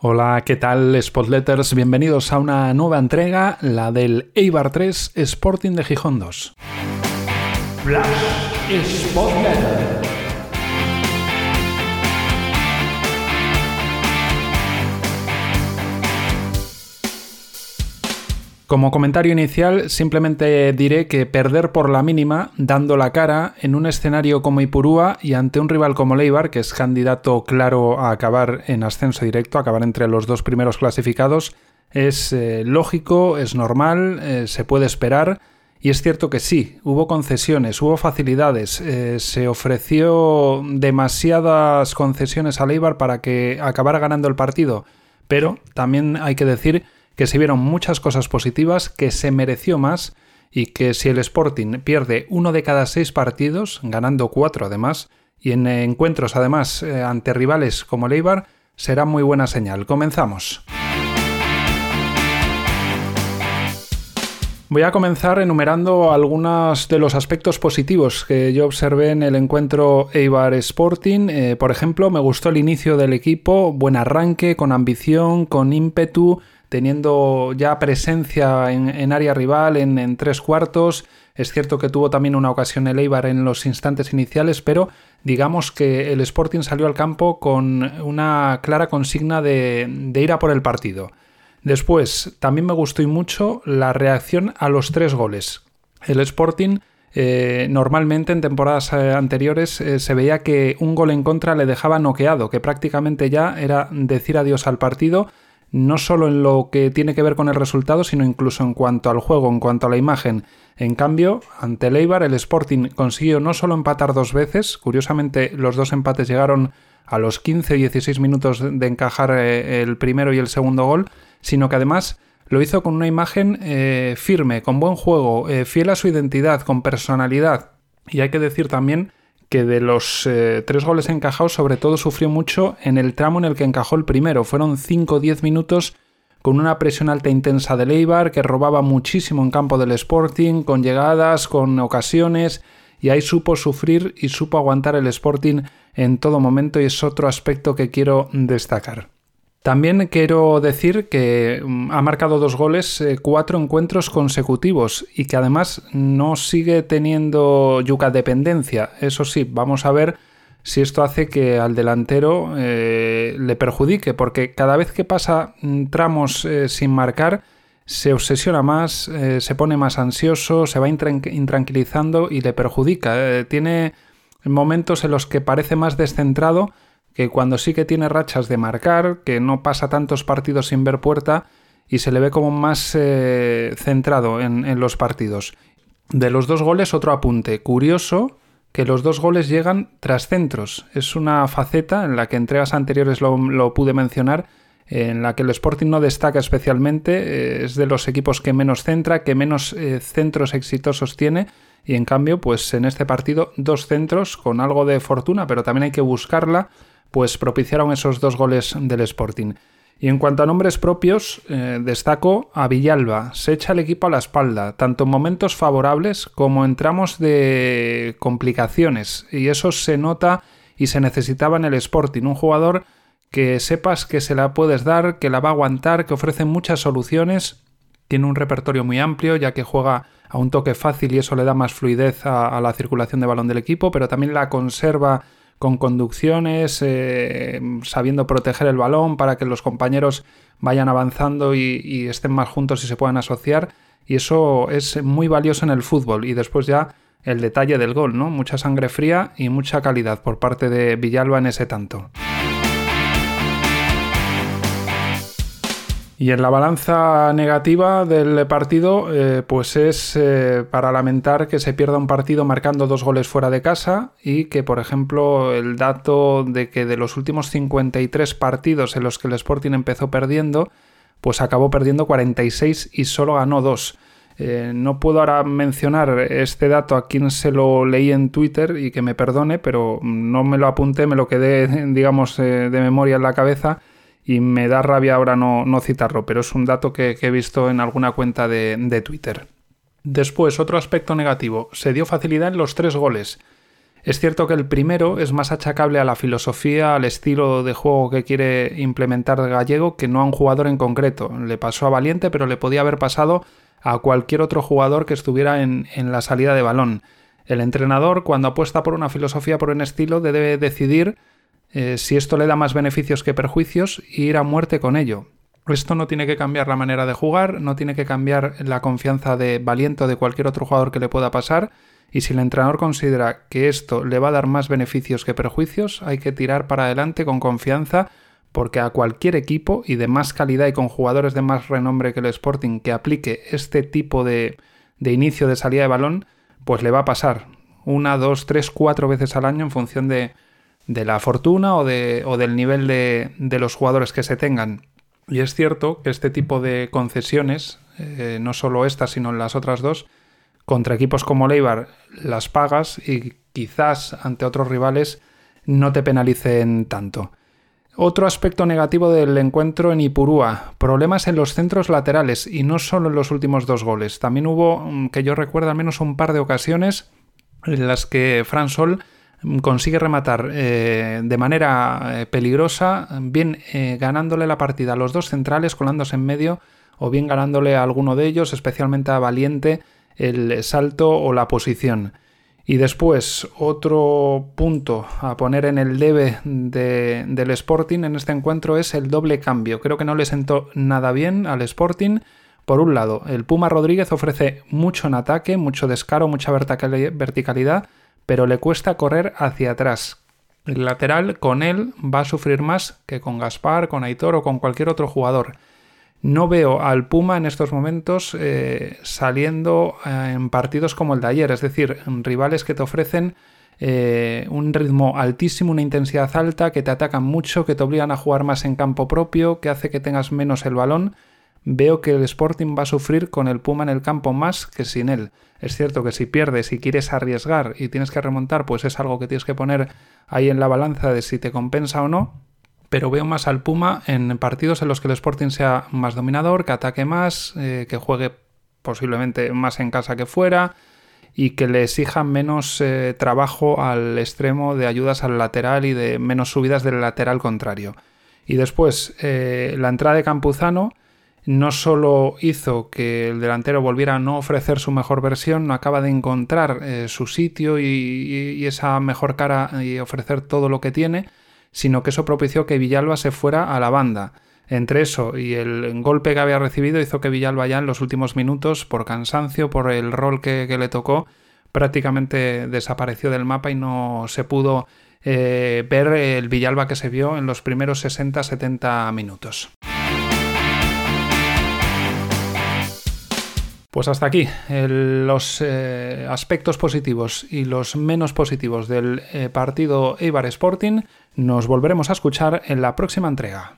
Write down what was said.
Hola, ¿qué tal Spotletters? Bienvenidos a una nueva entrega, la del Eibar 3 Sporting de Gijón 2. Flash Spotletter. Como comentario inicial, simplemente diré que perder por la mínima, dando la cara, en un escenario como Ipurúa y ante un rival como Leibar, que es candidato claro a acabar en ascenso directo, acabar entre los dos primeros clasificados, es eh, lógico, es normal, eh, se puede esperar. Y es cierto que sí, hubo concesiones, hubo facilidades, eh, se ofreció demasiadas concesiones a Leibar para que acabara ganando el partido, pero también hay que decir que se vieron muchas cosas positivas, que se mereció más y que si el Sporting pierde uno de cada seis partidos, ganando cuatro además, y en encuentros además eh, ante rivales como el Eibar, será muy buena señal. Comenzamos. Voy a comenzar enumerando algunos de los aspectos positivos que yo observé en el encuentro Eibar Sporting. Eh, por ejemplo, me gustó el inicio del equipo, buen arranque, con ambición, con ímpetu, teniendo ya presencia en, área rival en, tres cuartos. Es cierto que tuvo también una ocasión el Eibar en los instantes iniciales, pero digamos que el Sporting salió al campo con una clara consigna de, ir a por el partido. Después, también me gustó y mucho la reacción a los tres goles. El Sporting eh, normalmente en temporadas eh, anteriores eh, se veía que un gol en contra le dejaba noqueado, que prácticamente ya era decir adiós al partido no solo en lo que tiene que ver con el resultado, sino incluso en cuanto al juego, en cuanto a la imagen. En cambio, ante el Eibar, el Sporting consiguió no solo empatar dos veces, curiosamente los dos empates llegaron a los 15 y 16 minutos de encajar eh, el primero y el segundo gol, sino que además lo hizo con una imagen eh, firme, con buen juego, eh, fiel a su identidad, con personalidad. Y hay que decir también que de los eh, tres goles encajados, sobre todo sufrió mucho en el tramo en el que encajó el primero. Fueron 5 o 10 minutos con una presión alta e intensa de Leibar, que robaba muchísimo en campo del Sporting, con llegadas, con ocasiones, y ahí supo sufrir y supo aguantar el Sporting en todo momento, y es otro aspecto que quiero destacar. También quiero decir que mm, ha marcado dos goles, eh, cuatro encuentros consecutivos y que además no sigue teniendo yuca dependencia. Eso sí, vamos a ver si esto hace que al delantero eh, le perjudique, porque cada vez que pasa mm, tramos eh, sin marcar, se obsesiona más, se pone más ansioso, se va intranquilizando y le perjudica. tiene momentos en los que parece más descentrado que cuando sí que tiene rachas de marcar, que no pasa tantos partidos sin ver puerta y se le ve como más eh, centrado en, los partidos. De los dos goles, otro apunte. Curioso que los dos goles llegan tras centros. Es una faceta en la que entregas anteriores lo, pude mencionar, en la que el Sporting no destaca especialmente, eh, es de los equipos que menos centra, que menos eh, centros exitosos tiene, y en cambio, pues en este partido dos centros con algo de fortuna, pero también hay que buscarla pues propiciaron esos dos goles del Sporting. Y en cuanto a nombres propios, eh, destaco a Villalba. Se echa el equipo a la espalda, tanto en momentos favorables como en tramos de complicaciones. Y eso se nota y se necesitaba en el Sporting. Un jugador que sepas que se la puedes dar, que la va a aguantar, que ofrece muchas soluciones. Tiene un repertorio muy amplio, ya que juega a un toque fácil y eso le da más fluidez a la circulación de balón del equipo, pero también la conserva con conducciones, eh, sabiendo proteger el balón para que los compañeros vayan avanzando y, estén más juntos y se puedan asociar. Y eso es muy valioso en el fútbol. Y después ya el detalle del gol, ¿no? Mucha sangre fría y mucha calidad por parte de Villalba en ese tanto. Y en la balanza negativa del partido, eh, pues es eh, para lamentar que se pierda un partido marcando dos goles fuera de casa y que, por ejemplo, el dato de que de los últimos 53 partidos en los que el Sporting empezó perdiendo, pues acabó perdiendo 46 y solo ganó dos. Eh, no puedo ahora mencionar este dato a quien se lo leí en Twitter y que me perdone, pero no me lo apunté, me lo quedé, digamos, de memoria en la cabeza y me da rabia ahora no, citarlo, pero es un dato que, he visto en alguna cuenta de, Twitter. Después, otro aspecto negativo, se dio facilidad en los tres goles. Es cierto que el primero es más achacable a la filosofía, al estilo de juego que quiere implementar Gallego que no a un jugador en concreto. Le pasó a Valiente, pero le podía haber pasado a cualquier otro jugador que estuviera en, la salida de balón. El entrenador, cuando apuesta por una filosofía, por un estilo, debe decidir eh, si esto le da más beneficios que perjuicios ir a muerte con ello. Esto no tiene que cambiar la manera de jugar, no tiene que cambiar la confianza de Valiente o de cualquier otro jugador que le pueda pasar, y si el entrenador considera que esto le va a dar más beneficios que perjuicios, hay que tirar para adelante con confianza porque a cualquier equipo y de más calidad y con jugadores de más renombre que el Sporting que aplique este tipo de, inicio de salida de balón, pues le va a pasar una, dos, tres, cuatro veces al año en función de, la fortuna o, de, o del nivel de, los jugadores que se tengan. Y es cierto que este tipo de concesiones, eh, no solo esta, sino las otras dos, contra equipos como Leibar las pagas y quizás ante otros rivales no te penalicen tanto. Otro aspecto negativo del encuentro en Ipurúa, problemas en los centros laterales y no solo en los últimos dos goles. También hubo, mm, que yo recuerdo, al menos un par de ocasiones en las que Fran Sol consigue rematar eh, de manera eh, peligrosa, bien eh, ganándole la partida a los dos centrales, colándose en medio, o bien ganándole a alguno de ellos, especialmente a Valiente, el salto o la posición. Y después, otro punto a poner en el debe del Sporting en este encuentro es el doble cambio. Creo que no le sentó nada bien al Sporting. Por un lado, el Puma Rodríguez ofrece mucho en ataque, mucho descaro, mucha verticalidad, pero le cuesta correr hacia atrás. El lateral con él va a sufrir más que con Gaspar, con Aitor o con cualquier otro jugador. No veo al Puma en estos momentos eh, saliendo eh, en partidos como el de ayer, es decir, rivales que te ofrecen eh, un ritmo altísimo, una intensidad alta, que te atacan mucho, que te obligan a jugar más en campo propio, que hace que tengas menos el balón. Veo que el Sporting va a sufrir con el Puma en el campo más que sin él. Es cierto que si pierdes y quieres arriesgar y tienes que remontar, pues es algo que tienes que poner ahí en la balanza de si te compensa o no pero veo más al Puma en partidos en los que el Sporting sea más dominador, que ataque más, eh, que juegue posiblemente más en casa que fuera y que le exija menos eh, trabajo al extremo de ayudas al lateral y de menos subidas del lateral contrario. Y después, eh, la entrada de Campuzano no solo hizo que el delantero volviera a no ofrecer su mejor versión, no acaba de encontrar su sitio y esa mejor cara y ofrecer todo lo que tiene, sino que eso propició que Villalba se fuera a la banda. Entre eso y el golpe que había recibido hizo que Villalba ya en los últimos minutos, por cansancio, por el rol que, le tocó, prácticamente desapareció del mapa y no se pudo eh, ver el Villalba que se vio en los primeros 60-70 minutos. Pues hasta aquí los eh, aspectos positivos y los menos positivos del eh, partido Eibar Sporting. Nos volveremos a escuchar en la próxima entrega.